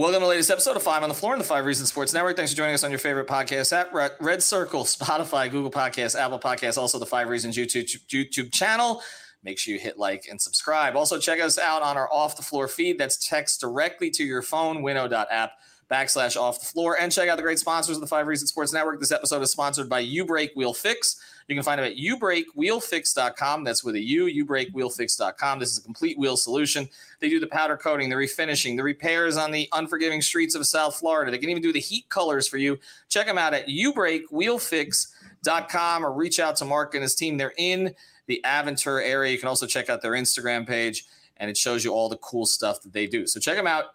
Welcome to the latest episode of Five on the Floor on the Five Reasons Sports Network. Thanks for joining us on your favorite podcast app, Red Circle, Spotify, Google Podcasts, Apple Podcasts, also the Five Reasons YouTube YouTube channel. Make sure you hit like and subscribe. Also, check us out on our Off the Floor feed. That's text directly to your phone, winnow.app backslash off the floor. And check out the great sponsors of the Five Reasons Sports Network. This episode is sponsored by U Break Wheel Fix. You can find them at ubreakwheelfix.com. That's with a U, ubreakwheelfix.com. This is a complete wheel solution. They do the powder coating, the refinishing, the repairs on the unforgiving streets of South Florida. They can even do the heat colors for you. Check them out at ubreakwheelfix.com or reach out to Mark and his team. They're in the Aventura area. You can also check out their Instagram page and it shows you all the cool stuff that they do. So check them out,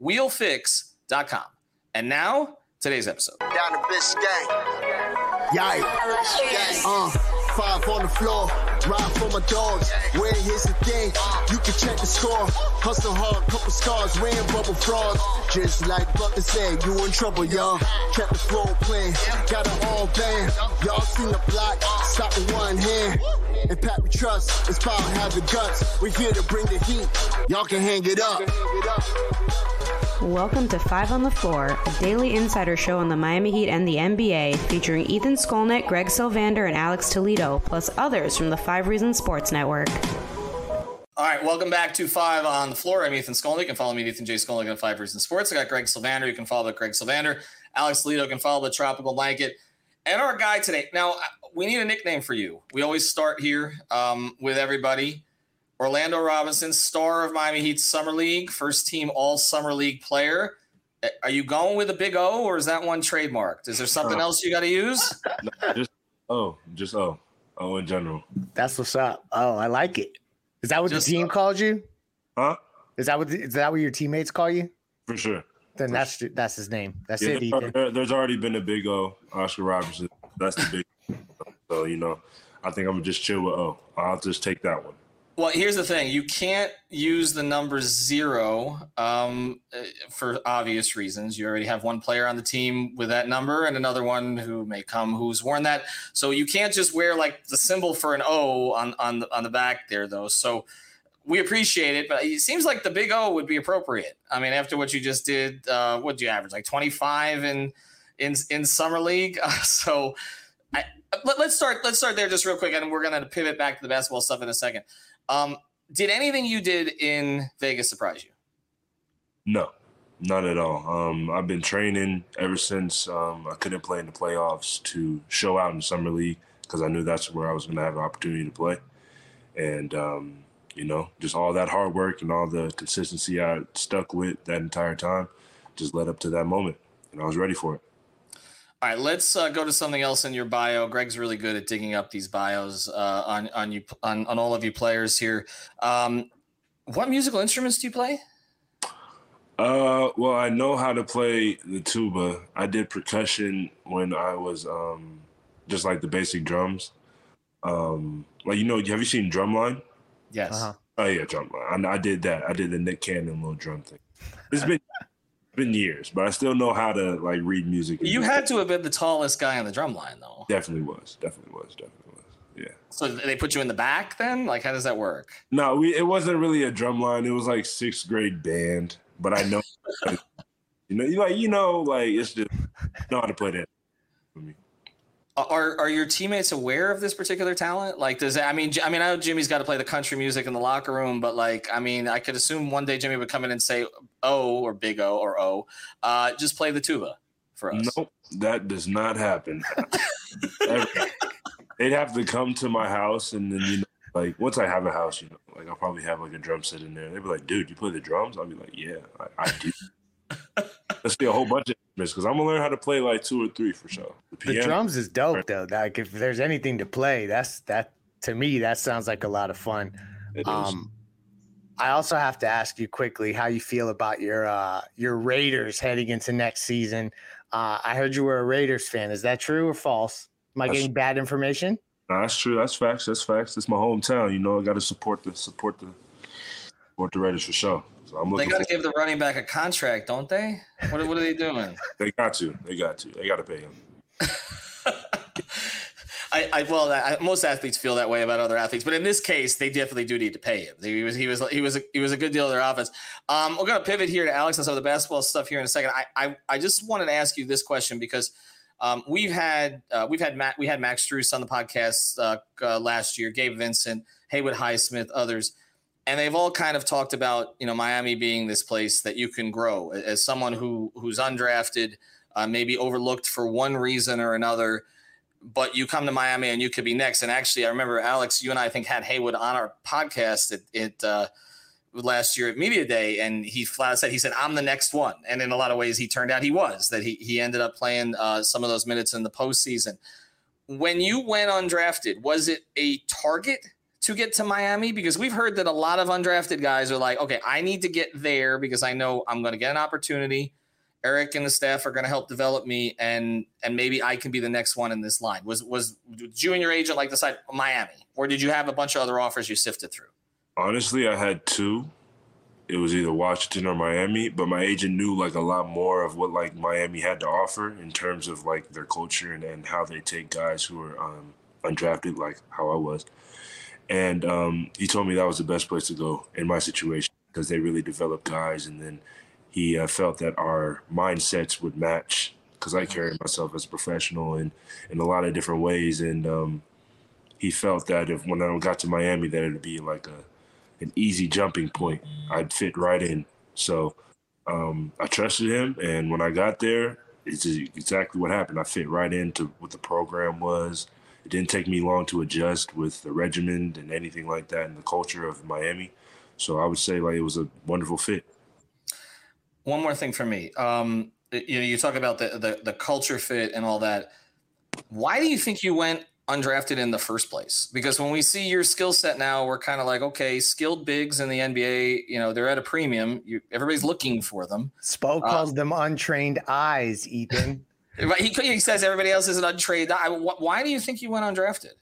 ubreakwheelfix.com. And now, today's episode. Down to Biscayne. Yikes. Uh, five on the floor, ride for my dogs. Where here's the thing, you can check the score. Hustle hard, couple scars, wearing bubble frogs. Just like Butler said, you in trouble, y'all. Kept the floor playing, got it all band. Y'all seen the block, stop with one hand. And Pat we trust, it's power, have the guts. We're here to bring the heat, y'all can hang it up. Welcome to Five on the Floor, a daily insider show on the Miami Heat and the NBA, featuring Ethan Skolnick, Greg Sylvander, and Alex Toledo, plus others from the Five Reasons Sports Network. All right, welcome back to Five on the Floor. I'm Ethan Skolnick. You can follow me, Ethan J. Skolnick, on Five Reasons Sports. I got Greg Sylvander. You can follow the Greg Sylvander. Alex Toledo can follow the Tropical Blanket. And our guy today. Now, we need a nickname for you. We always start here um, with everybody. Orlando Robinson, star of Miami Heat Summer League, first team All Summer League player. Are you going with a big O or is that one trademarked? Is there something uh, else you got to use? No, just O, just O, O in general. That's what's up. Oh, I like it. Is that what just the team o. called you? Huh? Is that what is that what your teammates call you? For sure. Then For that's sure. that's his name. That's yeah, it. Ethan. There, there's already been a big O, Oscar Robertson. That's the big. so you know, I think I'm gonna just chill with O. I'll just take that one. Well, here's the thing: you can't use the number zero um, uh, for obvious reasons. You already have one player on the team with that number, and another one who may come who's worn that. So you can't just wear like the symbol for an O on on the, on the back there, though. So we appreciate it, but it seems like the big O would be appropriate. I mean, after what you just did, uh, what did you average? Like 25 in in in summer league. Uh, so I, let, us start. Let's start there just real quick, and we're going to pivot back to the basketball stuff in a second. Um, did anything you did in Vegas surprise you? No, not at all. Um, I've been training ever since um, I couldn't play in the playoffs to show out in the summer league because I knew that's where I was going to have an opportunity to play. And um, you know, just all that hard work and all the consistency I stuck with that entire time just led up to that moment, and I was ready for it. All right, let's uh, go to something else in your bio. Greg's really good at digging up these bios uh, on on you on, on all of you players here. Um, what musical instruments do you play? Uh, well, I know how to play the tuba. I did percussion when I was um, just like the basic drums. Um, like you know, have you seen Drumline? Yes. Uh-huh. Oh yeah, Drumline. I, I did that. I did the Nick Cannon little drum thing. It's been been years, but I still know how to like read music. You had to have been the tallest guy on the drum line, though. Definitely was. Definitely was. Definitely was. Yeah. So they put you in the back then? Like, how does that work? No, we. It wasn't really a drum line. It was like sixth grade band, but I know. you know, you like you know, like it's just know how to put it for me. Are are your teammates aware of this particular talent? Like, does that, I mean, I mean, I know Jimmy's got to play the country music in the locker room, but like, I mean, I could assume one day Jimmy would come in and say, "Oh," or "Big O" or "O," uh, just play the tuba for us. Nope, that does not happen. They'd have to come to my house, and then you know, like once I have a house, you know, like I'll probably have like a drum set in there. They'd be like, "Dude, you play the drums?" I'll be like, "Yeah, I, I do." Let's be a whole bunch of instruments because I'm gonna learn how to play like two or three for sure. The, the drums is dope though. Like if there's anything to play, that's that to me that sounds like a lot of fun. Um, I also have to ask you quickly how you feel about your uh, your Raiders heading into next season. Uh, I heard you were a Raiders fan. Is that true or false? Am I that's, getting bad information? No, that's true. That's facts. That's facts. It's my hometown. You know, I got to support the support the support the Raiders for sure. So I'm they got to give the running back a contract, don't they? What, what are they doing? they got to. They got to. They got to pay him. I, I, well, I, most athletes feel that way about other athletes, but in this case, they definitely do need to pay him. He was he was he was a, he was a good deal of their offense. Um, we're gonna pivot here to Alex and some of the basketball stuff here in a second. I I, I just wanted to ask you this question because um, we've had uh, we've had Matt we had Max Strus on the podcast uh, uh, last year, Gabe Vincent, Haywood Highsmith, others and they've all kind of talked about you know Miami being this place that you can grow as someone who who's undrafted, uh, maybe overlooked for one reason or another, but you come to Miami and you could be next. And actually, I remember Alex, you and I, I think had Haywood on our podcast at, at uh, last year at media day, and he flat said he said I'm the next one, and in a lot of ways he turned out he was that he he ended up playing uh, some of those minutes in the postseason. When you went undrafted, was it a target? To get to Miami? Because we've heard that a lot of undrafted guys are like, okay, I need to get there because I know I'm going to get an opportunity. Erik and the staff are going to help develop me, and and maybe I can be the next one in this line. Was was did you and your agent like decide Miami, or did you have a bunch of other offers you sifted through? Honestly, I had two. It was either Washington or Miami, but my agent knew like a lot more of what like Miami had to offer in terms of like their culture and, and how they take guys who are um, undrafted, like how I was. And um, he told me that was the best place to go in my situation because they really developed guys. And then he uh, felt that our mindsets would match because I carry myself as a professional in, in a lot of different ways. And um, he felt that if when I got to Miami, that it'd be like a an easy jumping point. I'd fit right in. So um, I trusted him, and when I got there, it's exactly what happened. I fit right into what the program was it didn't take me long to adjust with the regimen and anything like that and the culture of Miami. So I would say like it was a wonderful fit. One more thing for me. Um, you know, you talk about the, the the culture fit and all that. Why do you think you went undrafted in the first place? Because when we see your skill set now, we're kind of like, okay, skilled bigs in the NBA, you know, they're at a premium. You, everybody's looking for them. Spo uh, calls them untrained eyes, Ethan. He, he says everybody else is an untrained. Why do you think you went undrafted?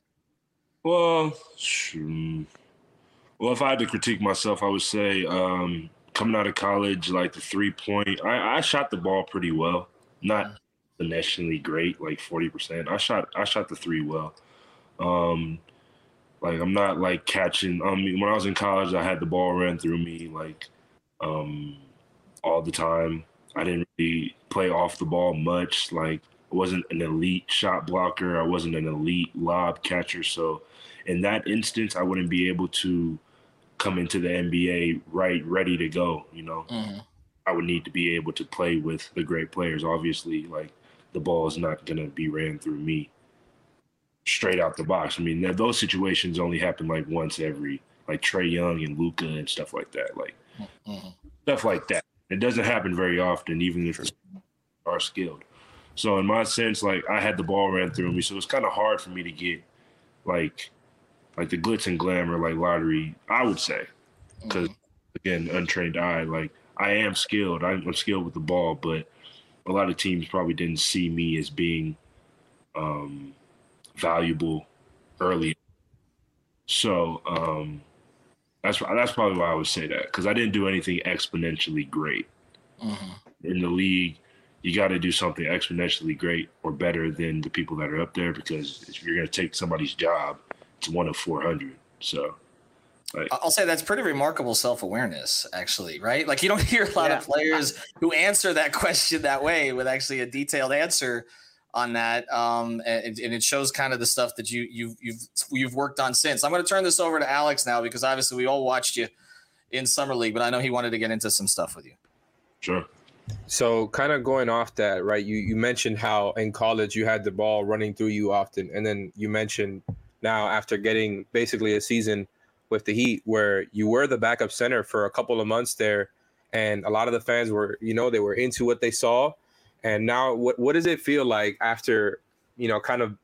Well, well, if I had to critique myself, I would say um, coming out of college, like the three point, I, I shot the ball pretty well. Not nationally great, like forty percent. I shot I shot the three well. Um, like I'm not like catching. Um, when I was in college, I had the ball ran through me like um, all the time. I didn't really play off the ball much. Like I wasn't an elite shot blocker. I wasn't an elite lob catcher. So in that instance, I wouldn't be able to come into the NBA right ready to go. You know, mm-hmm. I would need to be able to play with the great players. Obviously, like the ball is not going to be ran through me straight out the box. I mean, those situations only happen like once every like Trae Young and Luka and stuff like that. Like mm-hmm. stuff like that. It doesn't happen very often, even if you are skilled. So in my sense, like I had the ball ran through me, so it's kind of hard for me to get like like the glitz and glamour like lottery. I would say because mm-hmm. again, untrained eye. Like I am skilled. I'm skilled with the ball, but a lot of teams probably didn't see me as being um, valuable early. So um, that's that's probably why I would say that because I didn't do anything exponentially great mm-hmm. in the league. You got to do something exponentially great or better than the people that are up there because if you're going to take somebody's job, it's one of 400. So. Like, I'll say that's pretty remarkable self awareness, actually, right? Like you don't hear a lot yeah. of players who answer that question that way with actually a detailed answer. On that, um, and, and, it shows kind of the stuff that you you've you've you've worked on since. I'm going to turn this over to Alex now because obviously we all watched you in summer league, but I know he wanted to get into some stuff with you. Sure. So, kind of going off that, right? You you mentioned how in college you had the ball running through you often, and then you mentioned now after getting basically a season with the Heat where you were the backup center for a couple of months there, and a lot of the fans were, you know, they were into what they saw, and now what what does it feel like after, you know, kind of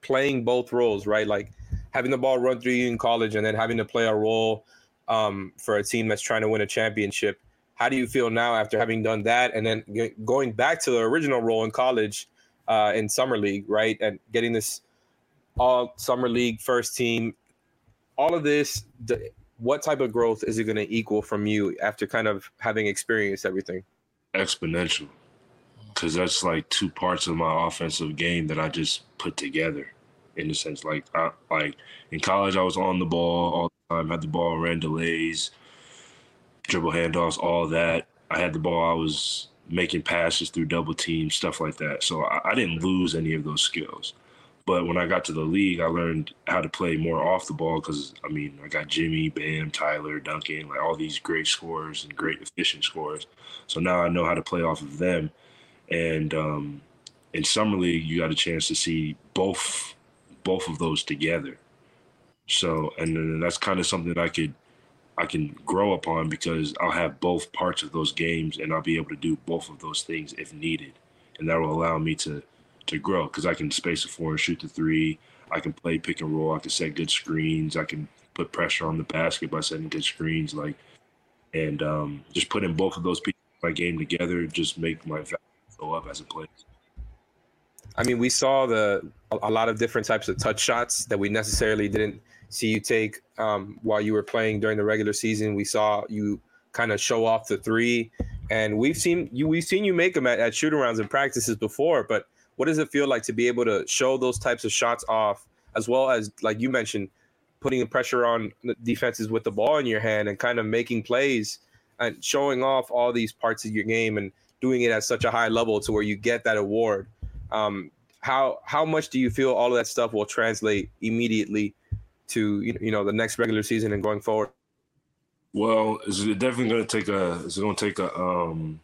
playing both roles, right? Like having the ball run through you in college and then having to play a role um, for a team that's trying to win a championship how do you feel now after having done that and then g- going back to the original role in college uh, in summer league, right, and getting this all summer league first team, all of this. The, what type of growth is it going to equal from you after kind of having experienced everything? Exponential, because that's like two parts of my offensive game that I just put together. In a sense, like I, like in college, I was on the ball all the time, had the ball, ran delays, dribble handoffs, all that. I had the ball. I was making passes through double teams, stuff like that. So I, I, didn't lose any of those skills. But when I got to the league, I learned how to play more off the ball because I mean I got Jimmy, Bam, Tyler, Duncan, like all these great scorers and great efficient scorers. So now I know how to play off of them. And um, in summer league, you got a chance to see both both of those together. So and that's kind of something that I could I can grow upon because I'll have both parts of those games and I'll be able to do both of those things if needed. And that will allow me to to grow because I can space the floor and shoot the three. I can play pick and roll. I can set good screens. I can put pressure on the basket by setting good screens. Like, and um, just putting both of those pieces of my game together just make my value up as a player. I mean, we saw the a lot of different types of touch shots that we necessarily didn't see you take um, while you were playing during the regular season. We saw you kind of show off the three, and we've seen you we've seen you make them at, at shoot arounds and practices before. But what does it feel like to be able to show those types of shots off, as well as like you mentioned, putting the pressure on defenses with the ball in your hand and kind of making plays and showing off all these parts of your game and doing it at such a high level to where you get that award. Um, how how much do you feel all of that stuff will translate immediately to you know the next regular season and going forward? Well, it's definitely going to take a. It's going to take a. Um,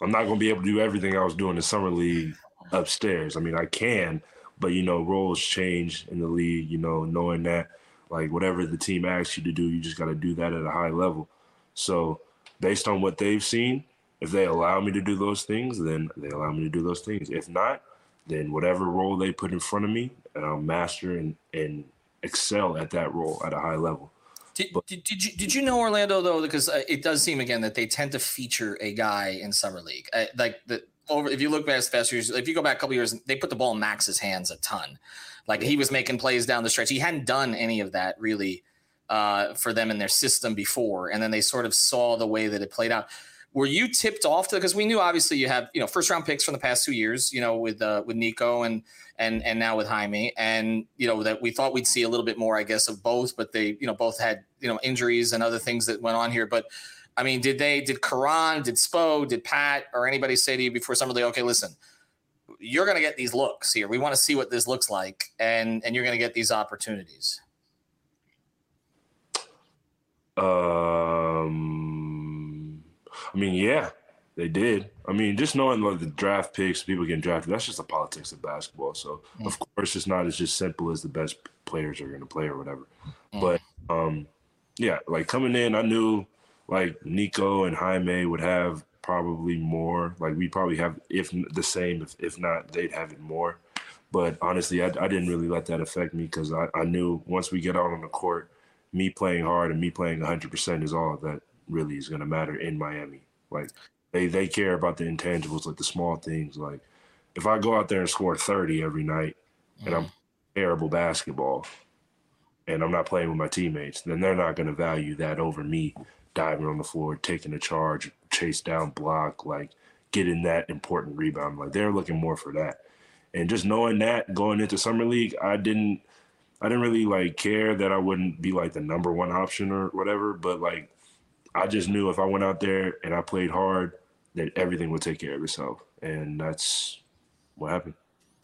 I'm not going to be able to do everything I was doing in summer league upstairs. I mean, I can, but you know, roles change in the league. You know, knowing that like whatever the team asks you to do, you just got to do that at a high level. So, based on what they've seen, if they allow me to do those things, then they allow me to do those things. If not, then whatever role they put in front of me, and I'll master and and excel at that role at a high level. Did, but, did, did, you did you know Orlando though? Because uh, it does seem again that they tend to feature a guy in summer league. Uh, like the over if you look past past years, if you go back a couple years, they put the ball in Max's hands a ton. Like he was making plays down the stretch. He hadn't done any of that really uh, for them in their system before, and then they sort of saw the way that it played out were you tipped off to because we knew obviously you have you know first round picks from the past two years you know with uh, with Nico and and and now with Jaime. And you know that we thought we'd see a little bit more I guess of both but they you know both had you know injuries and other things that went on here. But I mean did they did Caron did Spo did Pat or anybody say to you before summer league okay listen you're going to get these looks here. We want to see what this looks like and and you're going to get these opportunities um I mean, yeah, they did. I mean, just knowing like the draft picks, people getting drafted, that's just the politics of basketball. So mm. of course it's not as just simple as the best players are gonna play or whatever. Mm. But um yeah, like coming in, I knew like Nico and Jaime would have probably more. Like we probably have if the same, if, if not, they'd have it more. But honestly, I, I didn't really let that affect me because I, I knew once we get out on the court, me playing hard and me playing 100% is all that really is going to matter in Miami. Like they they care about the intangibles, like the small things. Like if I go out there and score thirty every night, and I'm mm. terrible basketball, and I'm not playing with my teammates, then they're not going to value that over me diving on the floor, taking a charge, chase down, block, like getting that important rebound. Like they're looking more for that. And just knowing that going into summer league, I didn't I didn't really like care that I wouldn't be like the number one option or whatever, but like I just knew if I went out there and I played hard, that everything would take care of itself. And that's what happened.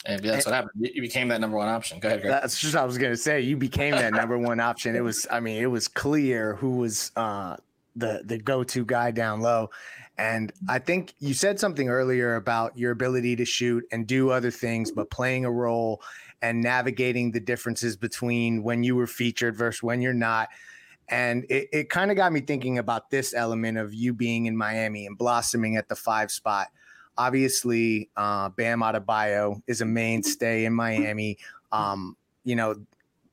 And that's what happened. You became that number one option. Go ahead, Greg. That's just what I was gonna say. You became that number one option. It was, I mean, it was clear who was uh, the the go to guy down low. And I think you said something earlier about your ability to shoot and do other things, but playing a role and navigating the differences between when you were featured versus when you're not. And it, it kind of got me thinking about this element of you being in Miami and blossoming at the five spot. Obviously, uh, Bam Adebayo is a mainstay in Miami. Um, you know,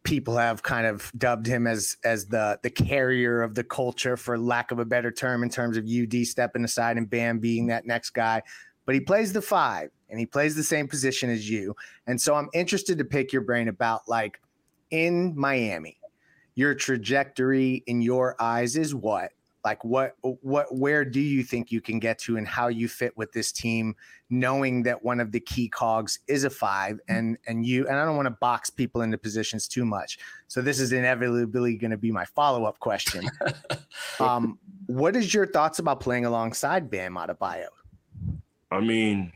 people have kind of dubbed him as as the the carrier of the culture, for lack of a better term, in terms of UD stepping aside and Bam being that next guy. But he plays the five and he plays the same position as you. And so I'm interested to pick your brain about like in Miami, your trajectory in your eyes is what? like what what where do you think you can get to and how you fit with this team knowing that one of the key cogs is a 5 and and you and I don't want to box people into positions too much. So this is inevitably going to be my follow-up question. Um what is your thoughts about playing alongside Bam Adebayo? I mean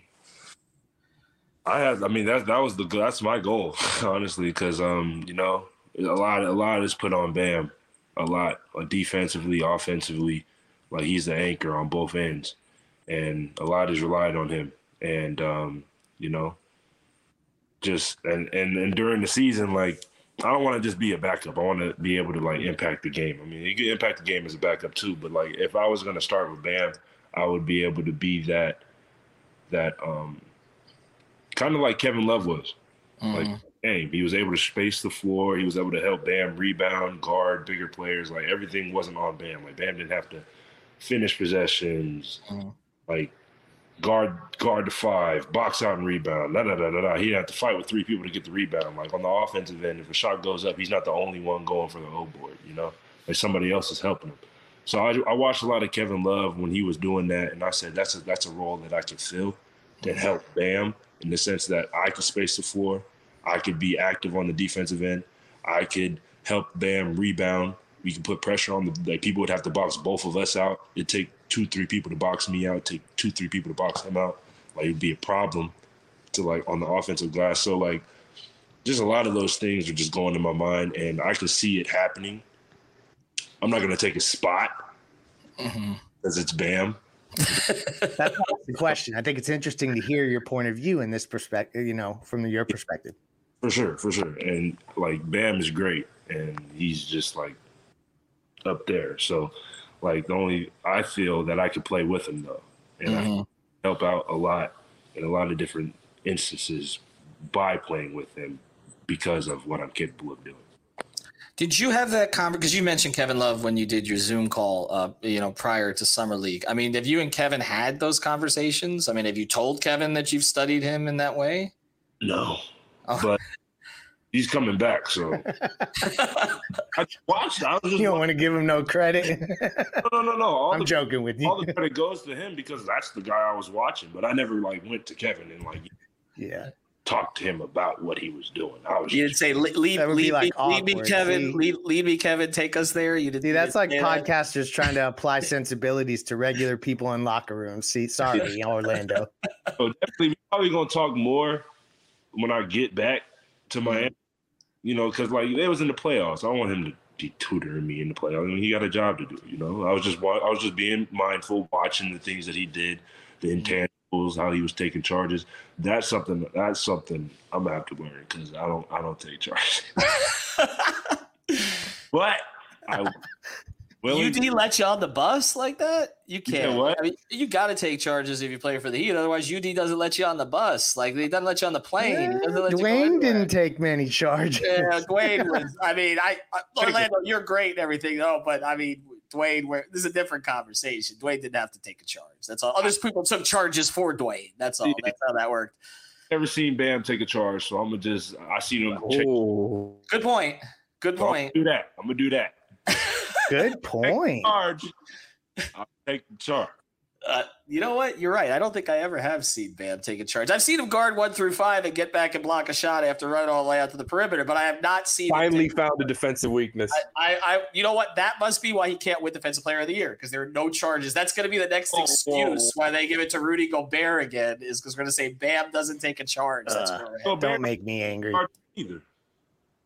I have I mean that that was the that's my goal honestly cuz um you know a lot a lot is put on Bam a lot uh, defensively, offensively. Like he's the anchor on both ends, and a lot is relied on him. And um, you know, just and and and during the season, like I don't want to just be a backup. I want to be able to like impact the game. I mean, you can impact the game as a backup too, but like if I was going to start with Bam, I would be able to be that that um kind of like Kevin Love was. Mm-hmm. Like game. He was able to space the floor. He was able to help Bam rebound, guard bigger players. Like everything wasn't on Bam. Like Bam didn't have to finish possessions, mm-hmm. like guard guard the five, box out and rebound. Da, da, da, da, da. He didn't have to fight with three people to get the rebound. Like on the offensive end, if a shot goes up, he's not the only one going for the O board. You know, like somebody else is helping him. So I, I watched a lot of Kevin Love when he was doing that, and I said that's a that's a role that I could fill to help Bam in the sense that I could space the floor I could be active on the defensive end. I could help Bam rebound. We could put pressure on the like people would have to box both of us out. It'd take two, three people to box me out, take two, three people to box him out. Like it'd be a problem to like on the offensive glass. So like just a lot of those things are just going to my mind and I can see it happening. I'm not gonna take a spot because mm-hmm. it's Bam. That's the question. I think it's interesting to hear your point of view in this perspective, you know, from your perspective. For sure, for sure. And like Bam is great and he's just like up there. So like the only I feel that I could play with him though. And mm-hmm. I help out a lot in a lot of different instances by playing with him because of what I'm capable of doing. Did you have that conversation? Because you mentioned Kevin Love when you did your Zoom call, uh, you know, prior to summer league. I mean, have you and Kevin had those conversations? I mean, have you told Kevin that you've studied him in that way? No, Oh. But he's coming back, so I watched. I was just you don't want to give him no credit. no, no, no, no. All I'm the, joking with you. All the credit goes to him because that's the guy I was watching. But I never like went to Kevin and like, yeah, talk to him about what he was doing. I was. You didn't say leave, leave, like me, leave me, Kevin. Leave, leave, me, Kevin. Take us there. You didn't. See, that's like podcasters that. trying to apply sensibilities to regular people in locker rooms. See, sorry, Orlando. So definitely, probably gonna talk more when I get back to mm-hmm. Miami. You know, because like it was in the playoffs. I don't want him to be tutoring me in the playoffs. I mean, he got a job to do. You know, I was just I was just being mindful, watching the things that he did, the mm-hmm. intangibles, how he was taking charges. That's something. That's something I'm gonna have to learn because I don't I don't take charges. but I Willie, UD let you on the bus like that? You can't. You, I mean, you got to take charges if you play for the Heat. Otherwise, UD doesn't let you on the bus. Like he doesn't let you on the plane. Yeah, Dwyane didn't take many charges. Yeah, Dwyane was. I mean, I Orlando, you're great and everything, though. But I mean, Dwyane, where this is a different conversation. Dwyane didn't have to take a charge. That's all. Other people took charges for Dwyane. That's all. That's how that worked. Never seen Bam take a charge, so I'm gonna just. I seen him. Oh. Good point. Good point. do that. I'm gonna do that. Good point. Charge. I'll take charge. Uh, you know what? You're right. I don't think I ever have seen Bam take a charge. I've seen him guard one through five and get back and block a shot after running all the way out to the perimeter, but I have not seen. Finally found a defensive weakness. I, I, I, you know what? That must be why he can't win Defensive Player of the Year because there are no charges. That's going to be the next oh, excuse why they give it to Rudy Gobert again is because we're going to say Bam doesn't take a charge. That's uh, don't make me angry. Either.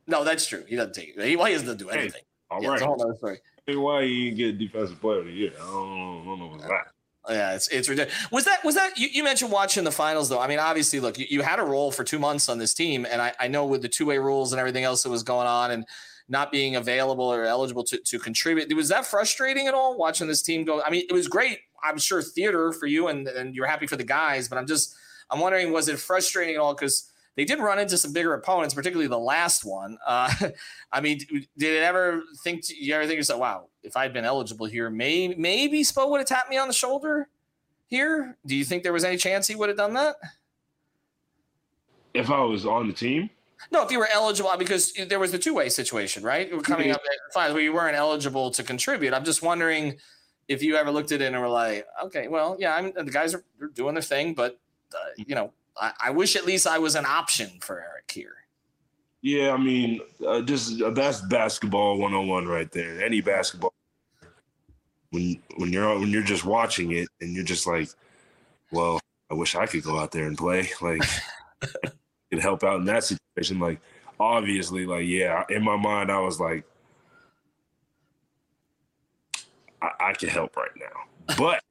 No, that's true. He doesn't take it. He, well, he doesn't do anything. Hey, all yeah, right. Whole story. Why he didn't get Defensive Player of the Year? I don't, I don't know what's that. Yeah, it's it's ridiculous. Was that was that you, you, mentioned watching the finals though? I mean, obviously, look, you, you had a role for two months on this team, and I, I know with the two way rules and everything else that was going on, and not being available or eligible to to contribute, was that frustrating at all watching this team go? I mean, it was great. I'm sure theater for you, and and you're happy for the guys, but I'm just I'm wondering, was it frustrating at all because they did run into some bigger opponents, particularly the last one. Uh, I mean, did it ever think to, you ever think yourself, wow, if I'd been eligible here, maybe maybe Spo would have tapped me on the shoulder here? Do you think there was any chance he would have done that? If I was on the team? No, if you were eligible, because there was the two way situation, right? We're coming up at five where you weren't eligible to contribute. I'm just wondering if you ever looked at it and were like, okay, well, yeah, I'm, the guys are doing their thing, but uh, you know, I, I, wish at least I was an option for Erik here. Yeah, I mean, uh, just uh, that's basketball 101 right there. Any basketball when when you're when you're just watching it and you're just like, well, I wish I could go out there and play. Like, could help out in that situation. Like, obviously, like, yeah, in my mind, I was like, I, I can help right now, but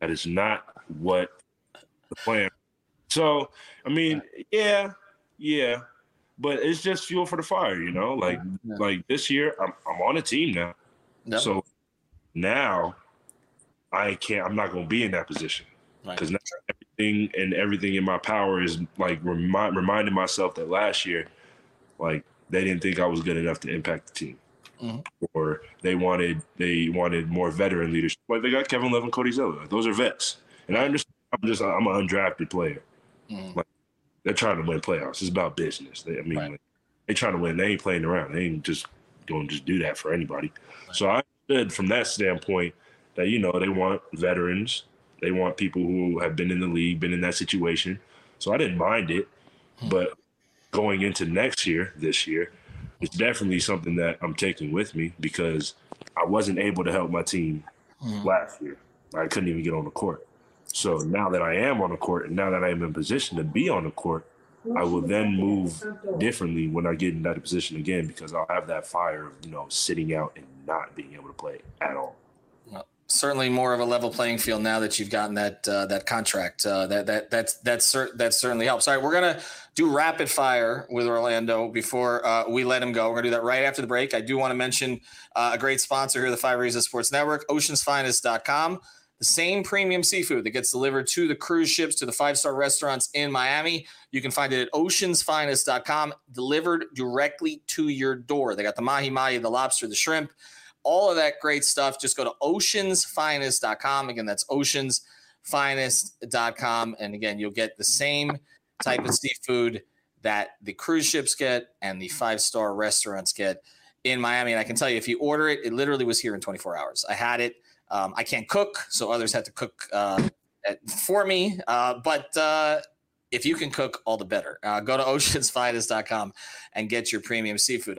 that is not what plan. So, I mean, yeah, yeah, but it's just fuel for the fire, you know. Like, yeah. like this year, I'm I'm on a team now, so now I can't. I'm not going to be in that position because right. everything and everything in my power is like remind, reminding myself that last year, like they didn't think I was good enough to impact the team. Mm-hmm. Or they wanted they wanted more veteran leadership. Like they got Kevin Love and Cody Zeller. Those are vets, and I understand I'm just I'm an undrafted player. Mm-hmm. Like they're trying to win playoffs. It's about business. They, I mean, right. like, they trying to win. They ain't playing around. They ain't just going to just do that for anybody. Right. So I understood from that standpoint that you know they want veterans. They want people who have been in the league, been in that situation. So I didn't mind it, hmm. but going into next year, this year, it's definitely something that I'm taking with me because I wasn't able to help my team hmm. last year. I couldn't even get on the court. So now that I am on the court and now that I am in position to be on the court, I will then move differently when I get in that position again because I'll have that fire of, you know, sitting out and not being able to play at all. Well, certainly more of a level playing field now that you've gotten that uh, that contract. Uh, that that that's that's that certainly helps. All right, we're gonna do rapid fire with Orlando before uh, we let him go. We're gonna do that right after the break. I do want to mention uh, a great sponsor here, the Five Reasons Sports Network, OceansFinest.com the same premium seafood that gets delivered to the cruise ships, to the five star restaurants in Miami. You can find it at oceansfinest.com, delivered directly to your door. They got the mahi mahi, the lobster, the shrimp, all of that great stuff. Just go to oceansfinest.com. Again, that's oceansfinest.com. And again, you'll get the same type of seafood that the cruise ships get and the five star restaurants get in Miami. And I can tell you, if you order it, it literally was here in 24 hours. I had it um, I can't cook, so others had to cook uh, for me. Uh, but uh, if you can cook, all the better. Uh, go to oceansfinest.com and get your premium seafood.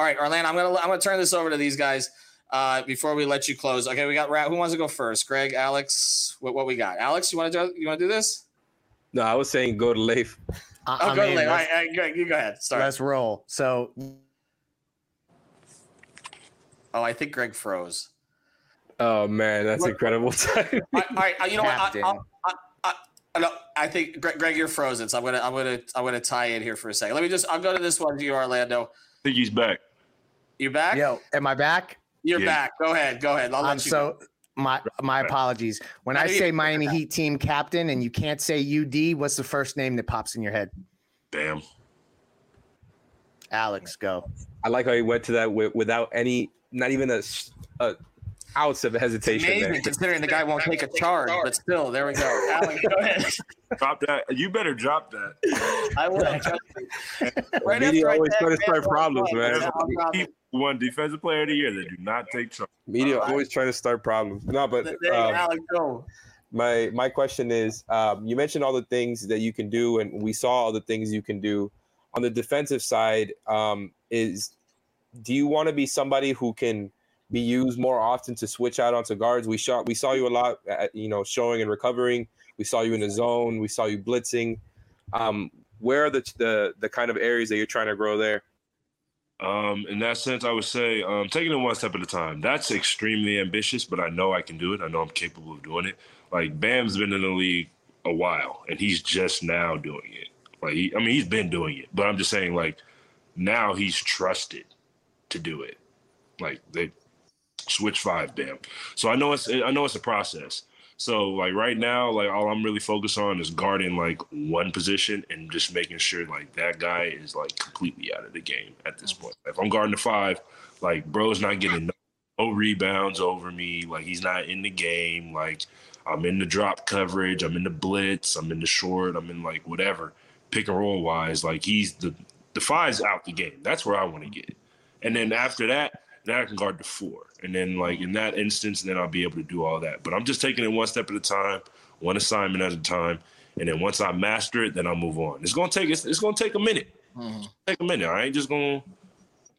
All right, Orlando, I'm gonna I'm gonna turn this over to these guys. uh, before we let you close. Okay, we got who wants to go first? Greg, Alex, what, what we got? Alex, you want to do you want to do this? No, I was saying go to Leif. I, oh, I go mean, to Leif. All right, all right, Greg, you go ahead. Start. Let's roll. So, oh, I think Greg froze. Oh man, that's what, incredible. all right, all right, you know Captain. what? I, I, I, no, I think Greg, Greg, you're frozen. So I'm gonna, I'm gonna, I'm gonna tie in here for a second. Let me just, I'll go to this one to you, Orlando. I think he's back. You back? Yo, am I back? You're yeah. back. Go ahead. Go ahead. I'll let um, you so go. my my apologies. When I say Miami Heat team captain and you can't say UD, what's the first name that pops in your head? Bam. Alex, go. I like how he went to that without any, not even a, a ounce of hesitation. It's amazing, considering the guy won't take a charge, but still, there we go. Alex, go ahead. Drop that. You better drop that. I will. right Media always try to start problems, man. Keep one defensive player of the year that do not take charge. Media right. always trying to start problems. No, but um, Alex, go. My my question is, um, you mentioned all the things that you can do, and we saw all the things you can do. On the defensive side, um, is do you want to be somebody who can be used more often to switch out onto guards? We shot, we saw you a lot, at, you know, showing and recovering. We saw you in the zone. We saw you blitzing. Um, where are the, the the kind of areas that you're trying to grow there? Um, in that sense, I would say um, taking it one step at a time. That's extremely ambitious, but I know I can do it. I know I'm capable of doing it. Like Bam's been in the league a while, and he's just now doing it. Like, he, I mean, he's been doing it, but I'm just saying, like, now he's trusted to do it. Like they switch five, Bam. So I know it's I know it's a process. So like right now, like all I'm really focused on is guarding like one position and just making sure like that guy is like completely out of the game at this point. If I'm guarding the five, like bro's not getting no, no rebounds over me. Like he's not in the game. Like I'm in the drop coverage. I'm in the blitz. I'm in the short. I'm in like whatever pick and roll wise. Like he's the the five's out the game. That's where I want to get. And then after that, now I can guard the four. And then like in that instance, then I'll be able to do all that. But I'm just taking it one step at a time, one assignment at a time. And then once I master it, then I'll move on. It's gonna take it's, it's gonna take a minute. Mm-hmm. Take a minute. I ain't just gonna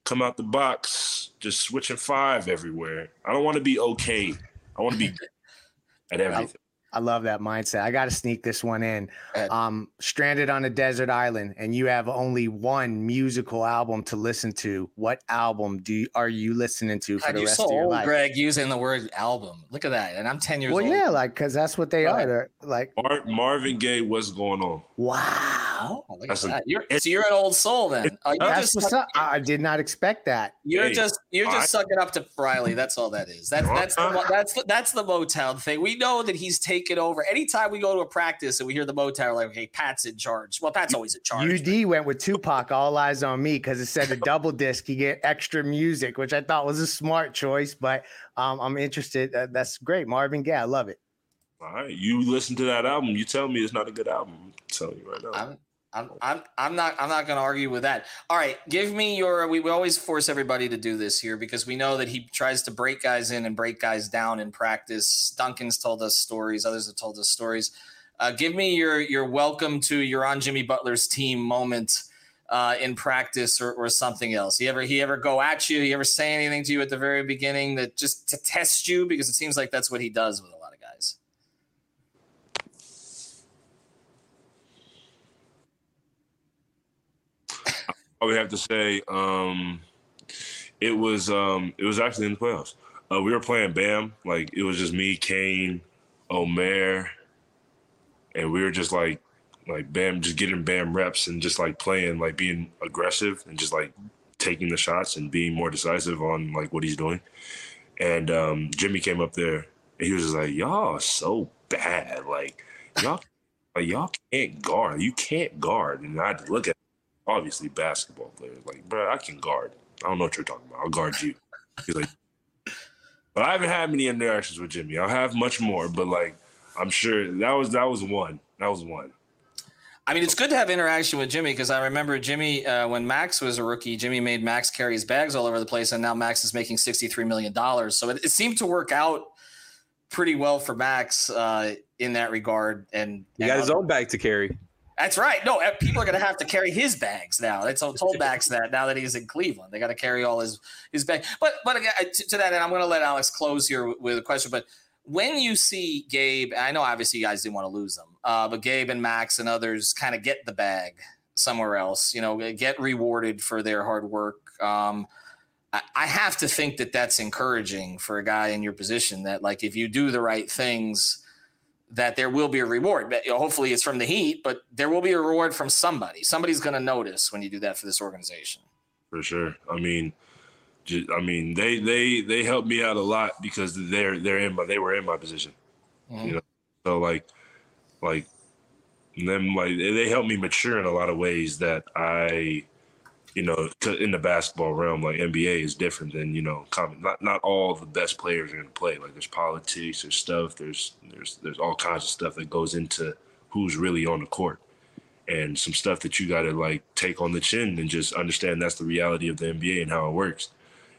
come out the box just switching five everywhere. I don't want to be okay. I want to be at everything. I love that mindset. I got to sneak this one in. Um, stranded on a desert island, and you have only one musical album to listen to. What album do you, are you listening to for God, the rest so of your old, life? Greg, using the word album. Look at that, and I'm ten years well, old. Well, yeah, like because that's what they right. are. They're like Mar- Marvin Gaye. What's going on? Wow, oh, that's that. You're, so you're an old soul then. Uh, that's what's up. I did not expect that. You're hey, just you're just I, sucking up to Riley. That's all that is. That's that's the, that's the, that's the Motown thing. We know that he's taken over anytime we go to a practice and we hear the Motown, like, hey, Pat's in charge. Well, Pat's always in charge. UD went with Tupac, All Eyez on Me, because it said the double disc, you get extra music, which I thought was a smart choice. But um, I'm interested. Uh, that's great. Marvin Gaye, I love it. All right. You listen to that album, you tell me it's not a good album. I'm telling you right now. I'm- I'm, I'm, I'm not I'm not going to argue with that. All right, give me your. We, we always force everybody to do this here because we know that he tries to break guys in and break guys down in practice. Duncan's told us stories. Others have told us stories. Uh, give me your your welcome to you're on Jimmy Butler's team moment uh, in practice or, or something else. He ever he ever go at you? He ever say anything to you at the very beginning that just to test you because it seems like that's what he does with him. I would have to say um, it was um, it was actually in the playoffs. Uh, we were playing Bam, like it was just me, Cain, Omer, and we were just like like Bam, just getting Bam reps and just like playing, like being aggressive and just like taking the shots and being more decisive on like what he's doing. And um, Jimmy came up there and he was just like, "Y'all so bad, like y'all." Like, y'all can't guard. You can't guard. And I look at obviously basketball player. Like, bro, I can guard. I don't know what you're talking about. I'll guard you. He's like, but I haven't had many interactions with Jimmy. I'll have much more, but like, I'm sure that was that was one. That was one. I mean, it's good to have interaction with Jimmy because I remember Jimmy uh, when Max was a rookie. Jimmy made Max carry his bags all over the place, and now Max is making sixty three million dollars. So it, it, seemed to work out pretty well for Max uh, in that regard. And he got his own bag to carry. That's right. No, eh, people are going to have to carry his bags now. It's told Max that now that he's in Cleveland, they got to carry all his his bag. But but again, to, to that end, I'm going to let Alex close here with a question. But when you see Gabe, I know obviously you guys didn't want to lose them, uh, but Gabe and Max and others kind of get the bag somewhere else. You know, get rewarded for their hard work. Um, I, I have to think that that's encouraging for a guy in your position. That like if you do the right things that there will be a reward. But, you know, hopefully it's from the Heat, but there will be a reward from somebody. Somebody's going to notice when you do that for this organization. For sure. I mean, just, I mean, they they they helped me out a lot because they're they're in my they were in my position. Mm-hmm. You know, so like like them like they helped me mature in a lot of ways that I you know, in the basketball realm, like NBA is different than you know, common. Not not all the best players are going to play. Like there's politics, there's stuff, there's there's there's all kinds of stuff that goes into who's really on the court, and some stuff that you got to like take on the chin and just understand that's the reality of the NBA and how it works.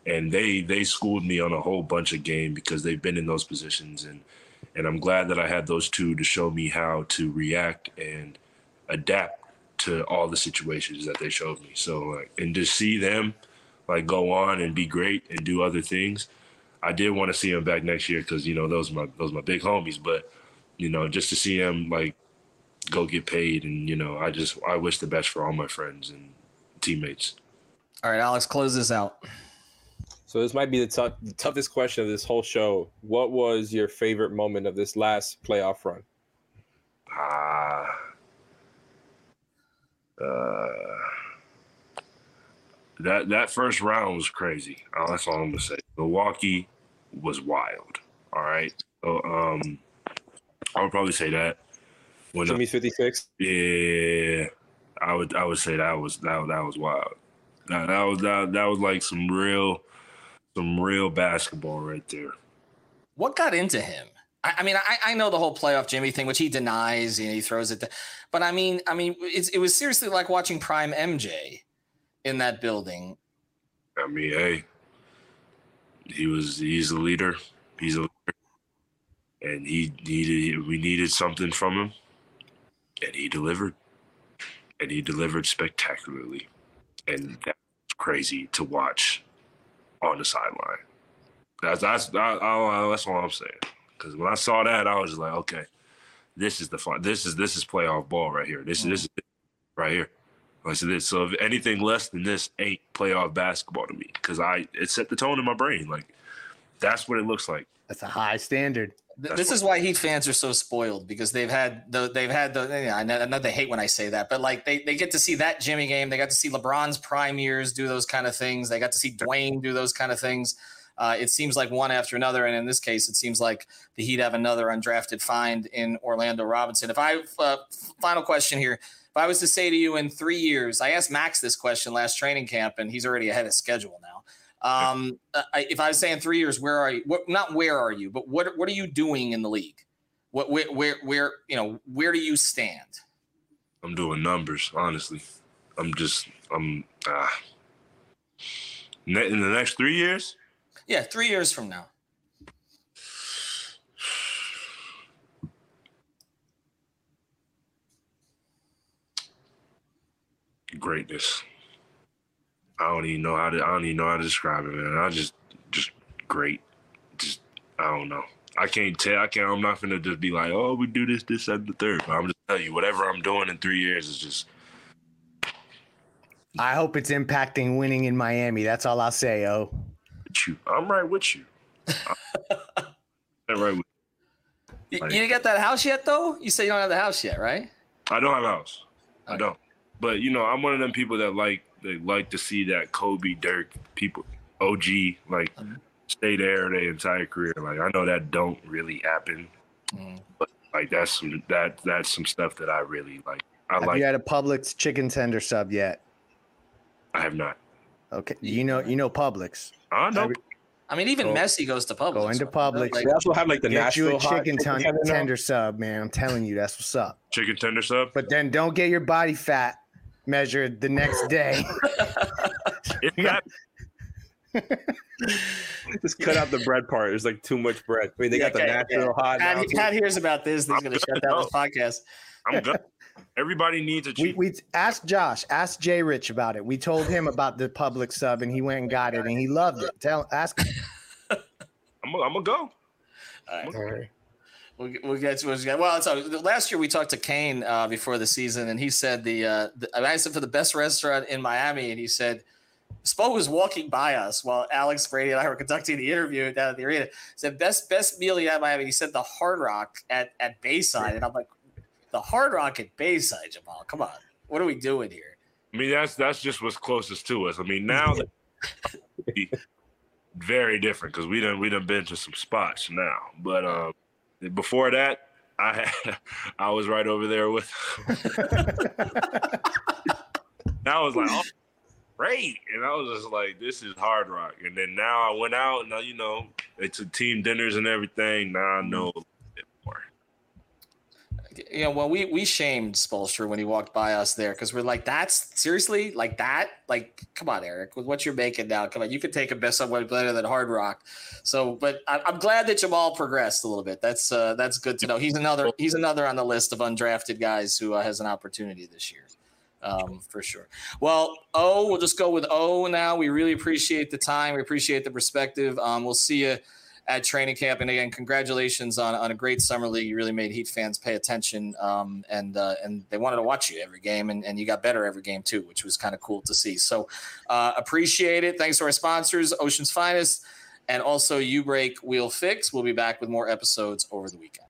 And they they schooled me on a whole bunch of game because they've been in those positions, and and I'm glad that I had those two to show me how to react and adapt to all the situations that they showed me. So like, and to see them like go on and be great and do other things, I did want to see them back next year because you know those are my those are my big homies. But you know, just to see them like go get paid and you know, I just I wish the best for all my friends and teammates. All right, Alex, close this out. So this might be the, t- the toughest question of this whole show. What was your favorite moment of this last playoff run? Ah. Uh, uh, that that first round was crazy. Oh, that's all I'm gonna say. Milwaukee was wild. All right. So um, I would probably say that. When Jimmy's 56. Yeah, I would I would say that was that that was wild. That, that was that that was like some real some real basketball right there. What got into him? I, I mean, I, I know the whole playoff Jimmy thing, which he denies. You know, he throws it. But I mean, I mean, it was seriously like watching prime MJ in that building. I mean, hey, he was he's a leader. He's a leader. and he needed we needed something from him, and he delivered, and he delivered spectacularly, and that's crazy to watch on the sideline. That's that's I, I, that's all I'm saying. Because when I saw that, I was just like, okay, this is the fun. This is this is playoff ball right here. This mm-hmm. is this is right here. I said this. So if anything less than this ain't playoff basketball to me, because I it set the tone in my brain. Like that's what it looks like. That's a high standard. That's this is why Heat fans are so spoiled because they've had the they've had the you know, I know they hate when I say that, but like they, they get to see that Jimmy game. They got to see LeBron's prime years do those kind of things. They got to see Dwyane do those kind of things. Uh, it seems like one after another, and in this case, it seems like the Heat have another undrafted find in Orlando Robinson. If I uh, final question here, if I was to say to you in three years, I asked Max this question last training camp, and he's already ahead of schedule now. Um, I, if I was saying three years, where are you? What, not where are you, but what what are you doing in the league? What where, where where you know where do you stand? I'm doing numbers, honestly. I'm just I'm ah. in the next three years. Yeah, three years from now. Greatness. I don't even know how to. I don't even know how to describe it, man. I just, just great. Just, I don't know. I can't tell. I can't. I'm not gonna just be like, oh, we do this, this, and the third. But I'm just telling you, whatever I'm doing in three years is just. I hope it's impacting winning in Miami. That's all I'll say, oh with you. I'm right with you. I'm right with you. Like, you didn't get that house yet, though. You say you don't have the house yet, right? I don't have a house. Okay. I don't. But you know, I'm one of them people that like they like to see that Kobe, Dirk, people, OG, like mm-hmm. stay there their entire career. Like I know that don't really happen, mm. but like that's some that that's some stuff that I really like. I have like. You had a Publix chicken tender sub yet? I have not. Okay, you know you know Publix. Uh, I know. I mean, even go, Messi goes to Publix. Go into Publix. Like, they also have like the get Nashville you a chicken, ten- tender, tender sub, man. I'm telling you, that's what's up. Chicken tender sub. But then don't get your body fat measured the next day. Just cut out the bread part. There's like too much bread. I mean, they yeah, got the natural Nashville yeah. hot. Pat, Pat hears about this. He's going to shut down this podcast. I'm good. Everybody needs a cheap. We, we asked Josh, ask Jay Rich about it. We told him about the Publix sub, and he went and got it, and he loved it. Tell, ask. Him. I'm gonna go. All right. All right. We'll, we'll get to it. Well, so last year we talked to Cain uh, before the season, and he said the, uh, the I asked him for the best restaurant in Miami, and he said Spo was walking by us while Alex Brady and I were conducting the interview down at the arena. He said best best meal he had in Miami. He said the Hard Rock at at Bayside, and I'm like, the Hard Rock at Bayside, Jamal. Come on, what are we doing here? I mean, that's that's just what's closest to us. I mean, now very different because we done we done been to some spots now, but um, before that, I had, I was right over there with. I was like, oh, great, and I was just like, this is hard rock. And then now I went out and you know, it's a team dinners and everything. Now I know you know, when we we shamed Spoelstra when he walked by us there because we're like, that's seriously like that. Like, come on, Erik, with what you're making now, come on, you could take a best somewhat better than Hard Rock. So, but I, am glad that Jamal progressed a little bit. That's uh, that's good to know. He's another he's another on the list of undrafted guys who uh, has an opportunity this year. Um, for sure. Well, O, we'll just go with O now. We really appreciate the time. We appreciate the perspective. Um, we'll see you at training camp. And again, congratulations on, on a great summer league. You really made Heat fans pay attention, um, and uh, and they wanted to watch you every game, and, and you got better every game too, which was kind of cool to see. So uh, appreciate it. Thanks to our sponsors, Ocean's Finest, and also U Break Wheel Fix. We'll be back with more episodes over the weekend.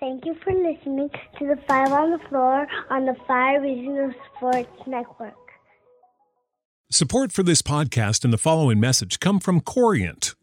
Thank you for listening to the Five on the Floor on the Five Reasons Sports Network. Support for this podcast and the following message come from Corient